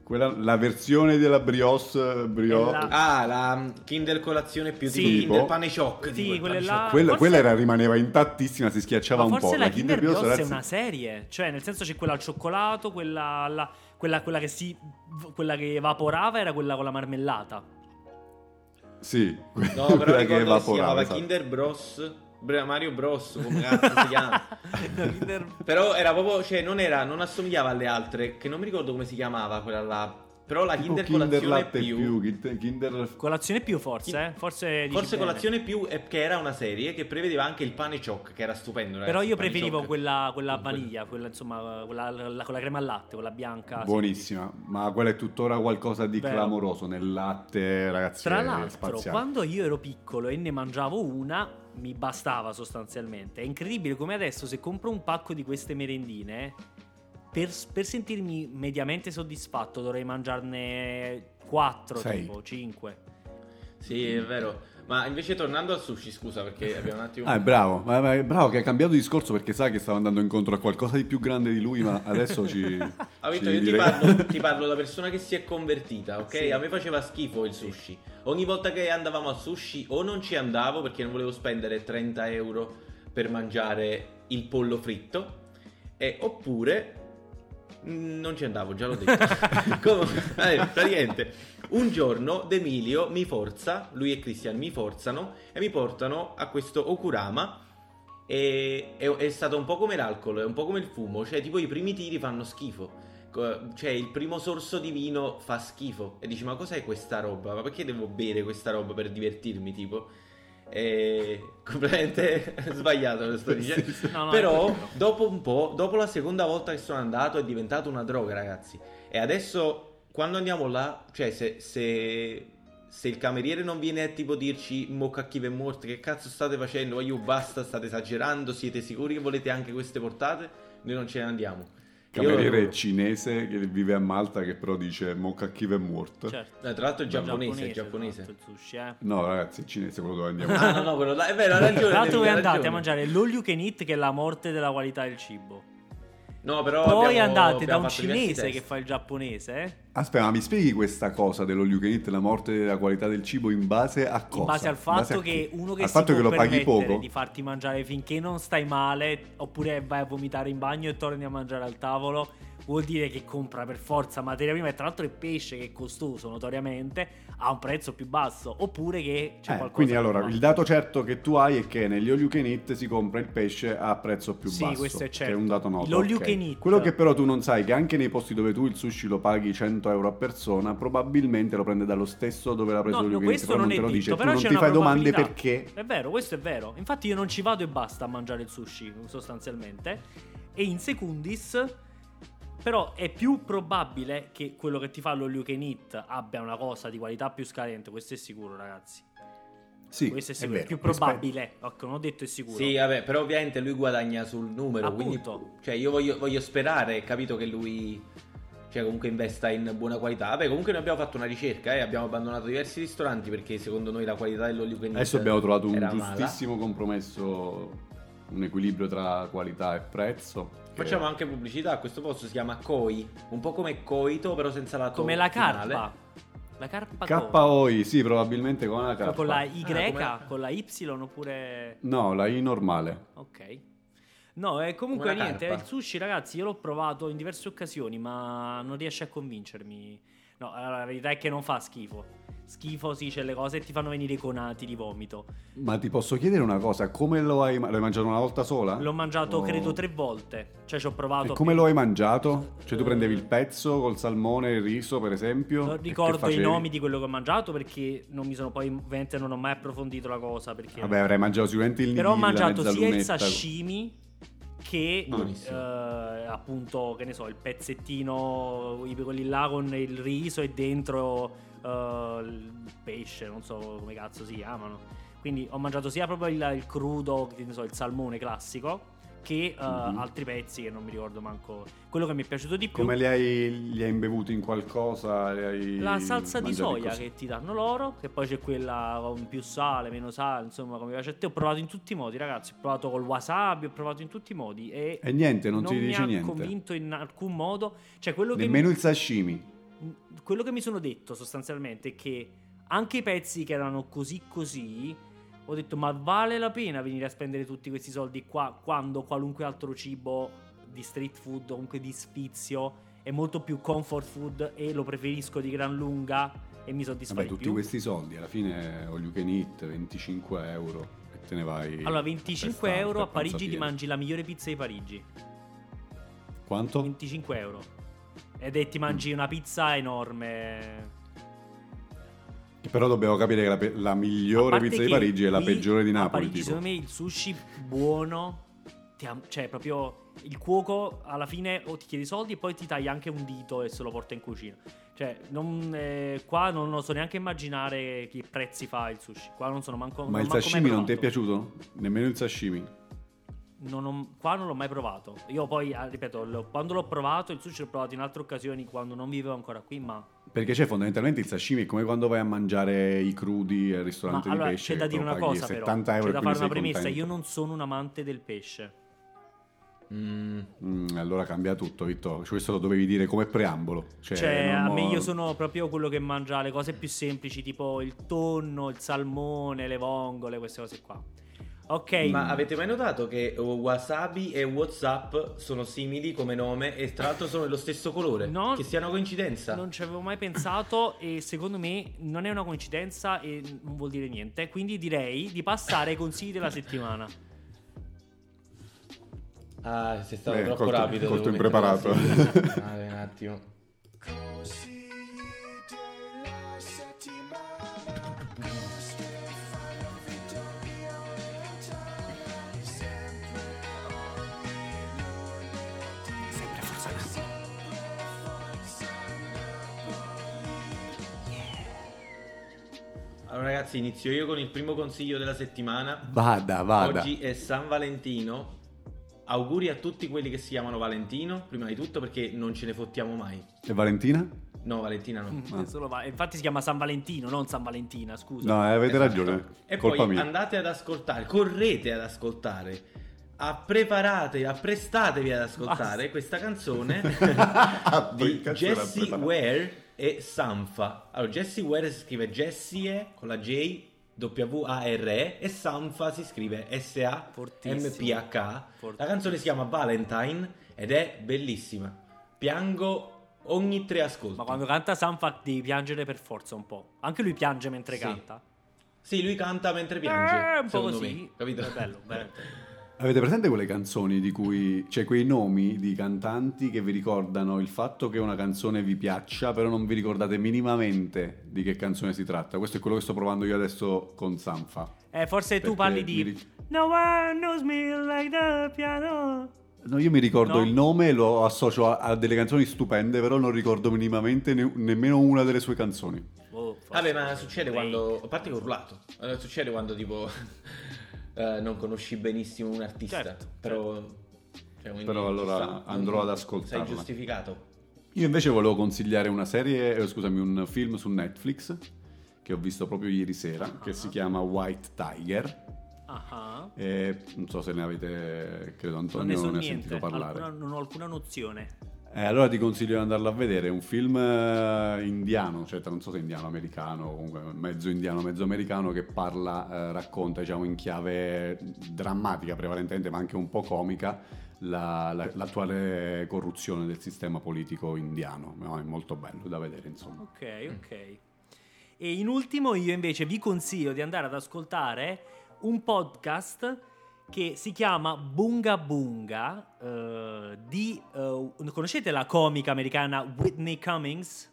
Quella, la versione della brioche, brio- È la- Ah, la Kinder colazione più Sì. tipo Kinder Tipo? pane shock. Sì, pane là- shock. quella, quella era- rimaneva intattissima, si schiacciava un forse po'. la Kinder Brioche è ragazzi, una serie, cioè nel senso c'è quella al cioccolato, quella, alla- quella, quella che si quella che evaporava era quella con la marmellata. Sì, No, quella però che ricordo che si evaporava. chiamava esatto. Kinder Bros. Mario Bros. Come cazzo si chiama? Però era proprio, cioè non era, non assomigliava alle altre, che non mi ricordo come si chiamava quella là. Però la Tipo Kinder, Kinder colazione latte più, più, Kinder, Colazione più forse, eh? Forse, Forse bene. colazione più, è che era una serie che prevedeva anche il pane choc, che era stupendo. Però ragazzi, io il pane preferivo quella, quella vaniglia, quella insomma, quella la- con la crema al latte, quella bianca. sì. buonissima, ma quella è tuttora qualcosa di Vero. clamoroso nel latte, ragazzi. Tra l'altro, spaziale. quando io ero piccolo e ne mangiavo una, mi bastava sostanzialmente. È incredibile come adesso se compro un pacco di queste merendine, per, per sentirmi mediamente soddisfatto dovrei mangiarne 4, Sei. tipo 5. Sì, è vero. Ma invece tornando al sushi, scusa, perché abbiamo un attimo... Ah, è bravo, ma, ma è bravo che ha cambiato discorso perché sa che stava andando incontro a qualcosa di più grande di lui, ma adesso ci... Ah, Vito, ci io ti direi- parlo, ti parlo da persona che si è convertita, ok? Sì. A me faceva schifo il sushi. Ogni volta che andavamo al sushi o non ci andavo perché non volevo spendere 30 euro per mangiare il pollo fritto, e, oppure non ci andavo, già l'ho detto. Comunque, eh, praticamente, un giorno D'Emilio mi forza, lui e Christian mi forzano e mi portano a questo Okurama e è, è stato un po' come l'alcol, è un po' come il fumo, cioè tipo i primi tiri fanno schifo. Cioè il primo sorso di vino fa schifo e dici ma cos'è questa roba? Ma perché devo bere questa roba per divertirmi tipo? È completamente sbagliato lo sto dicendo. No, no, Però è dopo un po', dopo la seconda volta che sono andato è diventato una droga ragazzi. E adesso quando andiamo là, cioè se, se, se il cameriere non viene a tipo dirci mo cattive morte, che cazzo state facendo? Io basta, state esagerando, siete sicuri che volete anche queste portate? Noi non ce ne andiamo. Cameriere Io- cinese che vive a Malta che però dice Mocca chi è morto. Certo. Eh, tra l'altro è giapponese, è giapponese, giapponese. esatto, il sushi, eh. No ragazzi, è cinese quello dove andiamo. Ah no no, quello là, è vero, ha ragione. Tra l'altro voi andate ragione. a mangiare l'all you can eat che è la morte della qualità del cibo. No, però Poi abbiamo- andate da abbiamo un fatto diversi cinese che fa il giapponese, eh? Aspetta, ma mi spieghi questa cosa dello you eat, la morte della qualità del cibo in base a cosa? In base al fatto base che uno che al si fatto può che lo paghi poco? di farti mangiare finché non stai male oppure vai a vomitare in bagno e torni a mangiare al tavolo vuol dire che compra per forza materia prima e tra l'altro il pesce che è costoso notoriamente a un prezzo più basso oppure che c'è Eh, qualcosa quindi che allora non il dato certo che tu hai è che negli all you can eat si compra il pesce a prezzo più Sì, basso. questo è Che certo. è un dato noto. L'all you ok. can eat. Quello che però tu non sai è che anche nei posti dove tu il sushi lo paghi 100 euro a persona, probabilmente lo prende dallo stesso dove l'ha preso No, no, questo non non te lo dice. Tu però non c'è ti fai domande perché. È vero, questo è vero. Infatti io non ci vado e basta a mangiare il sushi, sostanzialmente. E in secundis, però è più probabile che quello che ti fa lo you can eat abbia una cosa di qualità più scadente. Questo è sicuro, ragazzi. Sì, questo è sicuro. È, vero. più probabile. Ecco, non ho detto è sicuro. Sì, vabbè, però ovviamente lui guadagna sul numero, quindi Appunto. cioè io voglio, voglio sperare, capito che lui cioè comunque investa in buona qualità. Vabbè, comunque noi abbiamo fatto una ricerca e abbiamo abbandonato diversi ristoranti perché secondo noi la qualità dell'olio che Adesso abbiamo trovato un era mala. giustissimo compromesso, un equilibrio tra qualità e prezzo. che- Facciamo anche pubblicità, a questo posto si chiama Koi, un po' come Coito, però senza la to Come la finale. carpa. La carpa? KOI, sì, probabilmente con la K. Con la Y, Ah, con la Y oppure... No, la I normale. Ok. No, e comunque Come la niente, carpa. il sushi ragazzi io l'ho provato in diverse occasioni ma non riesce a convincermi. No, la verità è che non fa schifo. Schifo sì, c'è le cose che ti fanno venire i conati di vomito. Ma ti posso chiedere una cosa, come lo hai, l'hai mangiato una volta sola? L'ho mangiato Oh. credo tre volte. Cioè ci ho provato... E come più- lo hai mangiato? Cioè tu Eh, prendevi il pezzo col salmone e il riso, per esempio? Non E ricordo i nomi di quello che ho mangiato perché non mi sono poi ovviamente non ho mai approfondito la cosa perché Vabbè, avrei mangiato sicuramente il Però ho mangiato sia il sashimi che eh, appunto, che ne so, il pezzettino, quelli là con il riso e dentro il pesce, non so come cazzo si chiamano. Quindi ho mangiato sia proprio il, il crudo, che so, il salmone classico, che eh, Mhm. altri pezzi che non mi ricordo manco. Quello che mi è piaciuto di più Come li hai, li hai imbevuti in qualcosa? La salsa di soia che ti danno loro, che poi c'è quella con più sale, meno sale, insomma, come piace a te. Ho provato in tutti i modi, ragazzi. Ho provato col wasabi, ho provato in tutti i modi. E, E niente, non, ti mi dice ha niente. convinto in alcun modo. Cioè, quello che, Nemmeno mi, il sashimi. Quello che mi sono detto sostanzialmente è che anche i pezzi che erano così così. Ho detto, ma vale la pena venire a spendere tutti questi soldi qua quando qualunque altro cibo di street food o comunque di sfizio è molto più comfort food e lo preferisco di gran lunga e mi soddisfa Vabbè, tutti più. questi soldi, alla fine all you can eat, 25 euro e te ne vai... Allora, 25 festa- euro a Parigi ti mangi la migliore pizza di Parigi. Quanto? 25 euro. Ed è ti mangi una pizza enorme. Però dobbiamo capire che la, pe- la migliore pizza di che Parigi è la peggiore di Napoli. Parigi, tipo. secondo me, il sushi buono. am- cioè, proprio il cuoco alla fine o ti chiede i soldi e poi ti taglia anche un dito e se lo porta in cucina. Cioè, non, eh, qua non lo so neanche immaginare che prezzi fa il sushi. Qua non sono manco. Ma non il manco sashimi non ti è piaciuto? Nemmeno il sashimi? Non ho- qua non l'ho mai provato. Io poi, ah, ripeto, l'ho- quando l'ho provato, il sushi l'ho provato in altre occasioni quando non vivevo ancora qui, ma Perché c'è fondamentalmente il sashimi è come quando vai a mangiare i crudi al Ma ristorante allora di pesce. c'è da dire lo una cosa, però. 70 euro C'è da fare una premessa. contento. Io non sono un amante del pesce. Mm, Mm, allora cambia tutto, Vittorio. Questo lo dovevi dire come preambolo. Cioè, Cioè, a me ho- io sono proprio quello che mangia le cose più semplici, tipo il tonno, il salmone, le vongole, queste cose qua. Ok, Ma avete mai notato che Wasabi e Whatsapp sono simili come nome e tra l'altro sono dello stesso colore? No. che sia una coincidenza? non ci avevo mai pensato e secondo me non è una coincidenza e non vuol dire niente. Quindi direi di passare ai consigli della settimana. Ah, sei stato Beh, troppo colto- rapido. la impreparato. sigla. Ah, un attimo. Consigli ragazzi, inizio io con il primo consiglio della settimana. Vada, vada. Oggi è San Valentino. Auguri a tutti quelli che si chiamano Valentino, prima di tutto perché non ce ne fottiamo mai. E Valentina? No, Valentina no. Ah. Solo va- Infatti si chiama San Valentino, non San Valentina, scusa. No, eh, avete Esatto. ragione. E Colpa poi mia. andate ad ascoltare, correte ad ascoltare, appreparate, apprestatevi ad ascoltare Basta. questa canzone di preparato? Ware e Sanfa. Allora, Jessie Ware si scrive Jessie con la J W-A-R-E e Sanfa si scrive S-A-M-P-H. La canzone si chiama Valentine ed è bellissima. Piango ogni tre ascolti. Ma quando canta Sanfa devi piangere per forza un po'. Anche lui piange mentre Sì. canta. Sì, lui canta mentre piange. Eh, un po' così. me, capito? È bello, veramente. Avete presente quelle canzoni di cui cioè quei nomi di cantanti che vi ricordano il fatto che una canzone vi piaccia, però non vi ricordate minimamente di che canzone si tratta? Questo è quello che sto provando io adesso con Sanfa. Eh, forse tu parli di ric- No one knows me like the piano. No, io mi ricordo No? il nome e lo associo a, a delle canzoni stupende, però non ricordo minimamente ne- nemmeno una delle sue canzoni. Oh, Vabbè, ma succede quando. A parte che ho urlato. Eh, Succede quando tipo. Eh, non conosci benissimo un artista. Certo, però. cioè, quindi Però allora sta. andrò ad ascoltarla. Sei giustificato. Io invece volevo consigliare una serie, eh, scusami, un film su Netflix che ho visto proprio ieri sera, che si chiama White Tiger. Ah, ah. E non so se ne avete, credo Non ne Antonio so non ne ha sentito parlare. alcuna- non ho alcuna nozione. Eh, allora ti consiglio di andarlo a vedere, è un film eh, indiano, cioè non so se indiano americano, comunque mezzo indiano, mezzo americano che parla, eh, racconta diciamo in chiave drammatica prevalentemente, ma anche un po' comica, la- la- l'attuale corruzione del sistema politico indiano. No, è molto bello da vedere, insomma. Ok, ok. E in ultimo io invece vi consiglio di andare ad ascoltare un podcast che si chiama Bunga Bunga eh, di... eh, conoscete la comica americana Whitney Cummings?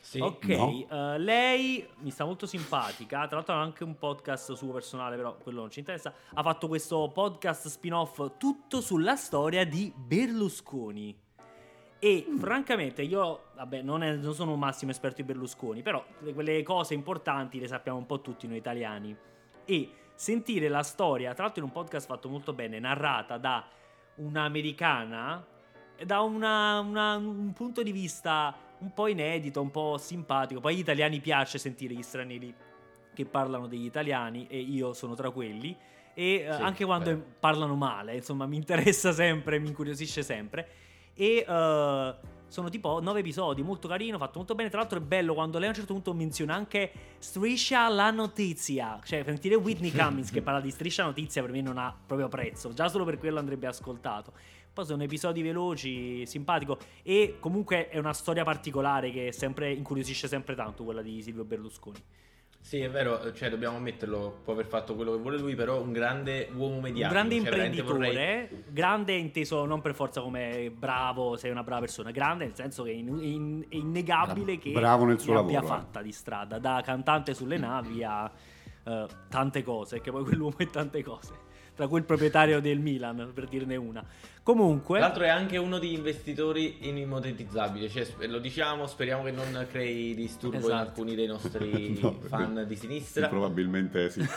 Sì. Ok, No. eh, lei mi sta molto simpatica. Tra l'altro ha anche un podcast suo personale, però quello non ci interessa. Ha fatto questo podcast spin-off tutto sulla storia di Berlusconi. E francamente io, vabbè, non, è- non sono un massimo esperto di Berlusconi, però le- quelle cose importanti le sappiamo un po' tutti noi italiani. E sentire la storia, tra l'altro in un podcast fatto molto bene, narrata da un'americana, da una- una- un punto di vista un po' inedito, un po' simpatico. Poi agli italiani piace sentire gli stranieri che parlano degli italiani e io sono tra quelli. E eh, Sì, anche quando vero. parlano male, insomma, mi interessa sempre, mi incuriosisce sempre. E eh, sono tipo nove episodi, molto carino, fatto molto bene. Tra l'altro è bello quando lei a un certo punto menziona anche Striscia la notizia. Cioè, sentire Whitney Cummings che parla di Striscia notizia per me non ha proprio prezzo. Già solo per quello andrebbe ascoltato. Poi sono episodi veloci, simpatico. E comunque è una storia particolare che sempre incuriosisce sempre tanto, quella di Silvio Berlusconi. Sì, è vero, cioè dobbiamo ammetterlo, può aver fatto quello che vuole lui, però un grande uomo Un mediatico. grande cioè, imprenditore, vorrei- grande inteso non per forza come bravo, sei una brava persona, grande nel senso che è, in- in- è innegabile che bravo nel suo ne abbia lavoro, eh. fatta di strada, da cantante sulle navi a eh, tante cose, che poi quell'uomo è tante cose, tra cui il proprietario del Milan, per dirne una. Comunque, Tra l'altro è anche uno degli investitori inimmonetizzabili, cioè lo diciamo, speriamo che non crei disturbo in Esatto. alcuni dei nostri No, fan di sinistra. probabilmente sì.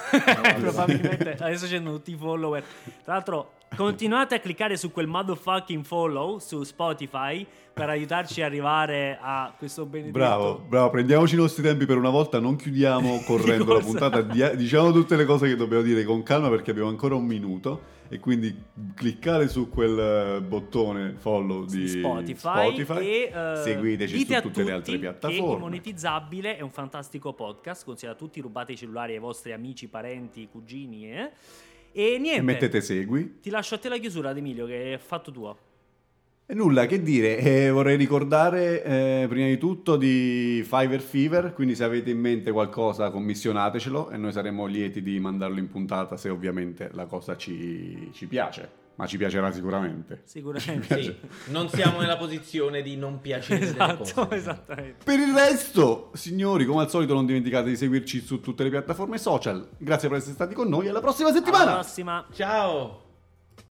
probabilmente adesso c'erano tutti i follower. Tra l'altro, Continuate a cliccare su quel motherfucking follow su Spotify per aiutarci a arrivare a questo benedetto. Bravo, bravo, prendiamoci i nostri tempi per una volta, non chiudiamo correndo la puntata, diciamo tutte le cose che dobbiamo dire con calma perché abbiamo ancora un minuto e quindi cliccare su quel eh, bottone follow di Spotify, Spotify, e eh, seguiteci su tutte le altre Che piattaforme. Immonetizzabile è un fantastico podcast. Consiglio a tutti, rubate i cellulari ai vostri amici, parenti, cugini. eh. E niente. Mettete segui. Ti lascio a te la chiusura, ad Emilio, che è fatto tuo. E nulla, che dire, eh, vorrei ricordare eh, prima di tutto di Fiverr Fever, quindi se avete in mente qualcosa commissionatecelo e noi saremo lieti di mandarlo in puntata se ovviamente la cosa ci, ci piace, ma ci piacerà sicuramente. Sicuramente. Sì, non siamo nella posizione di non piacere delle esatto, cose. esattamente. Per il resto, signori, come al solito non dimenticate di seguirci su tutte le piattaforme social. Grazie per essere stati con noi e alla prossima settimana! Alla prossima. Ciao!